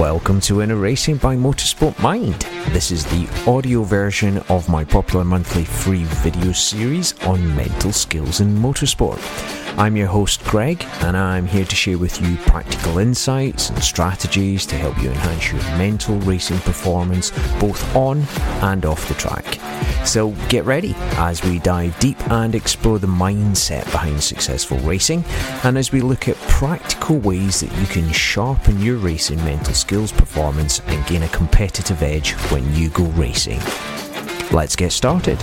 Welcome to Inner Racing by Motorsport Mind. This is the audio version of my popular monthly free video series on mental skills in motorsport. I'm your host, Greg, and I'm here to share with you practical insights and strategies to help you enhance your mental racing performance both on and off the track. So get ready as we dive deep and explore the mindset behind successful racing, and as we look at practical ways that you can sharpen your racing mental skills performance and gain a competitive edge when you go racing. Let's get started.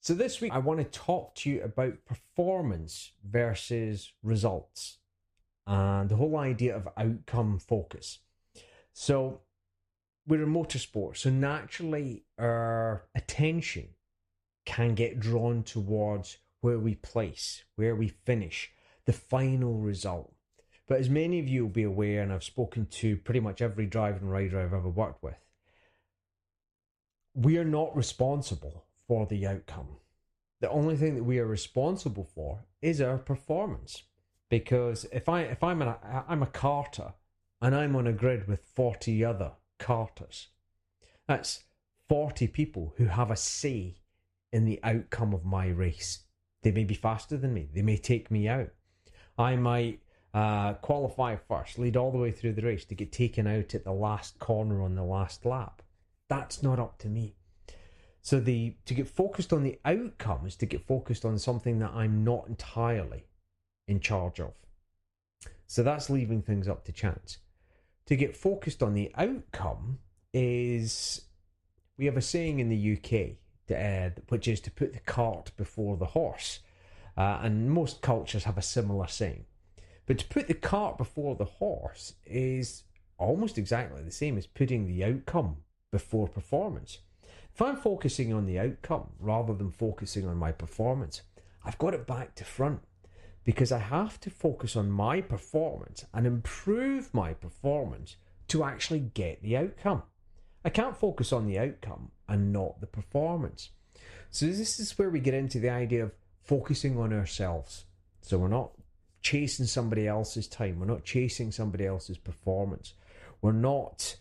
So, this week I want to talk to you about performance versus results and the whole idea of outcome focus. So, we're in motorsport, so naturally our attention can get drawn towards where we place, where we finish, the final result. But as many of you will be aware, and I've spoken to pretty much every driver and rider I've ever worked with, we are not responsible for the outcome. The only thing that we are responsible for is our performance. Because if I if I'm a I'm a karter and I'm on a grid with 40 other karters, that's 40 people who have a say in the outcome of my race. They may be faster than me. They may take me out. I might uh, qualify first, lead all the way through the race to get taken out at the last corner on the last lap. That's not up to me. So the to get focused on the outcome is to get focused on something that I'm not entirely in charge of. So that's leaving things up to chance. To get focused on the outcome is we have a saying in the UK, uh, which is to put the cart before the horse. Uh, and most cultures have a similar saying. But to put the cart before the horse is almost exactly the same as putting the outcome before performance. If I'm focusing on the outcome rather than focusing on my performance, I've got it back to front because I have to focus on my performance and improve my performance to actually get the outcome. I can't focus on the outcome and not the performance. So, this is where we get into the idea of focusing on ourselves. So, we're not chasing somebody else's time, we're not chasing somebody else's performance, we're not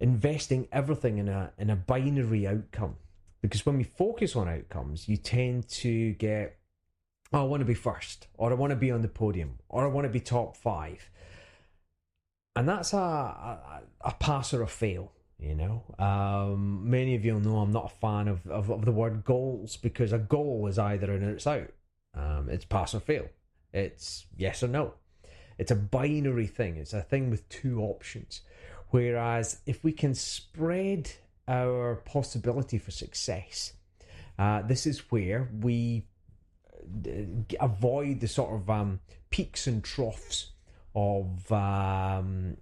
investing everything in a in a binary outcome. Because when we focus on outcomes, you tend to get, oh, I want to be first, or I want to be on the podium, or I want to be top five. And that's a, a, a pass or a fail, you know. Um, many of you know I'm not a fan of, of, of, the word goals because a goal is either in or it's out. Um, it's pass or fail. It's yes or no. It's a binary thing. It's a thing with two options. Whereas if we can spread our possibility for success, uh, this is where we uh, avoid the sort of um, peaks and troughs of um,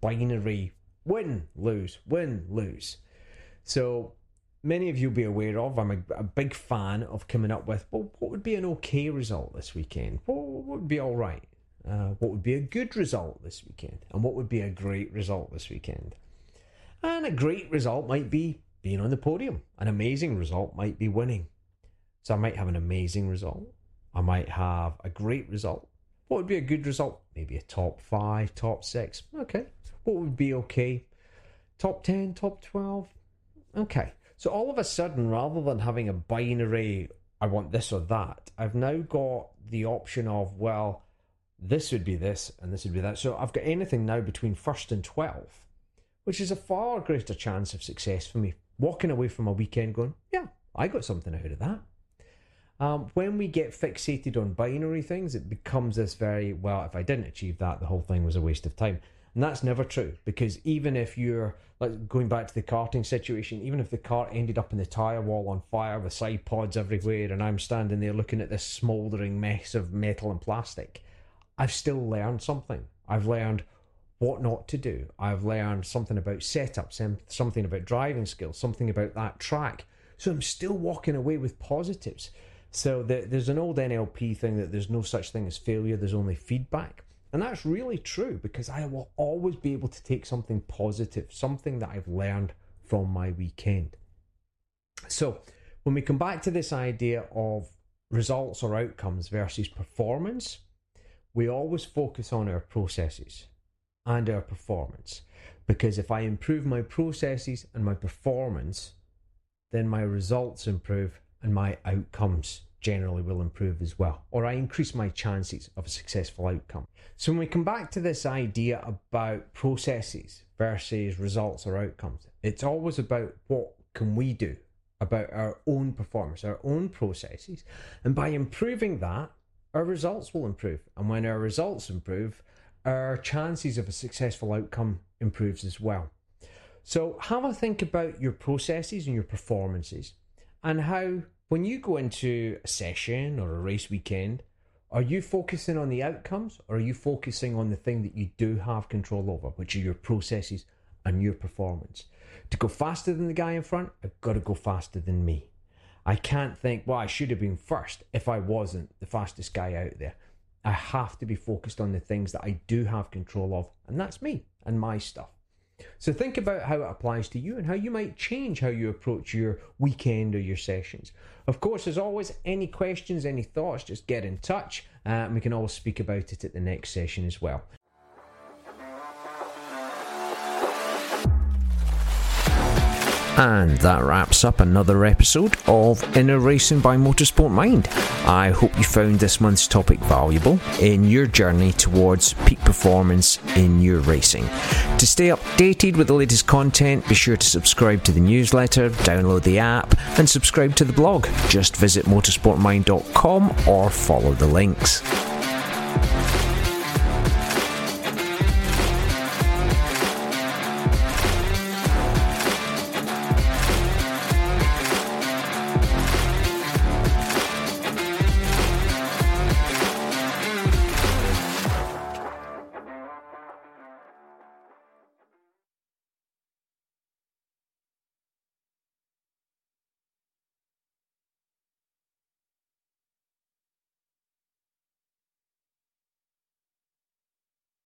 binary win, lose, win, lose. So many of you will be aware of, I'm a, a, big fan of coming up with, well, what would be an okay result this weekend? What, what would be all right? Uh, what would be a good result this weekend, and what would be a great result this weekend. And a great result might be being on the podium. An amazing result might be winning. So I might have an amazing result. I might have a great result. What would be a good result? Maybe a top five, top six. Okay. What would be okay? Top 10, top 12. Okay. So all of a sudden, rather than having a binary, I want this or that, I've now got the option of, well, this would be this and this would be that. So I've got anything now between first and 12, which is a far greater chance of success for me. Walking away from a weekend going, yeah, I got something out of that. Um, when we get fixated on binary things, it becomes this very, well, if I didn't achieve that, the whole thing was a waste of time. And that's never true because even if you're like going back to the karting situation, even if the kart ended up in the tyre wall on fire with side pods everywhere, and I'm standing there looking at this smouldering mess of metal and plastic, I've still learned something. I've learned what not to do. I've learned something about setup, something about driving skills, something about that track. So I'm still walking away with positives. So the, there's an old NLP thing that there's no such thing as failure, there's only feedback. And that's really true because I will always be able to take something positive, something that I've learned from my weekend. So, when we come back to this idea of results or outcomes versus performance, we always focus on our processes and our performance. Because if I improve my processes and my performance, then my results improve and my outcomes generally will improve as well, or I increase my chances of a successful outcome. So, when we come back to this idea about processes versus results or outcomes, it's always about what can we do about our own performance, our own processes, and by improving that, our results will improve. And when our results improve, our chances of a successful outcome improves as well. So, have a think about your processes and your performances and how when you go into a session or a race weekend, are you focusing on the outcomes or are you focusing on the thing that you do have control over, which are your processes and your performance? To go faster than the guy in front, I've got to go faster than me. I can't think, well, I should have been first if I wasn't the fastest guy out there. I have to be focused on the things that I do have control of, and that's me and my stuff. So think about how it applies to you and how you might change how you approach your weekend or your sessions. Of course, as always, any questions, any thoughts, just get in touch uh, and we can always speak about it at the next session as well. And that wraps up another episode of Inner Racing by Motorsport Mind. I hope you found this month's topic valuable in your journey towards peak performance in your racing. To stay updated with the latest content, be sure to subscribe to the newsletter, download the app, and subscribe to the blog. Just visit motorsportmind.com or follow the links.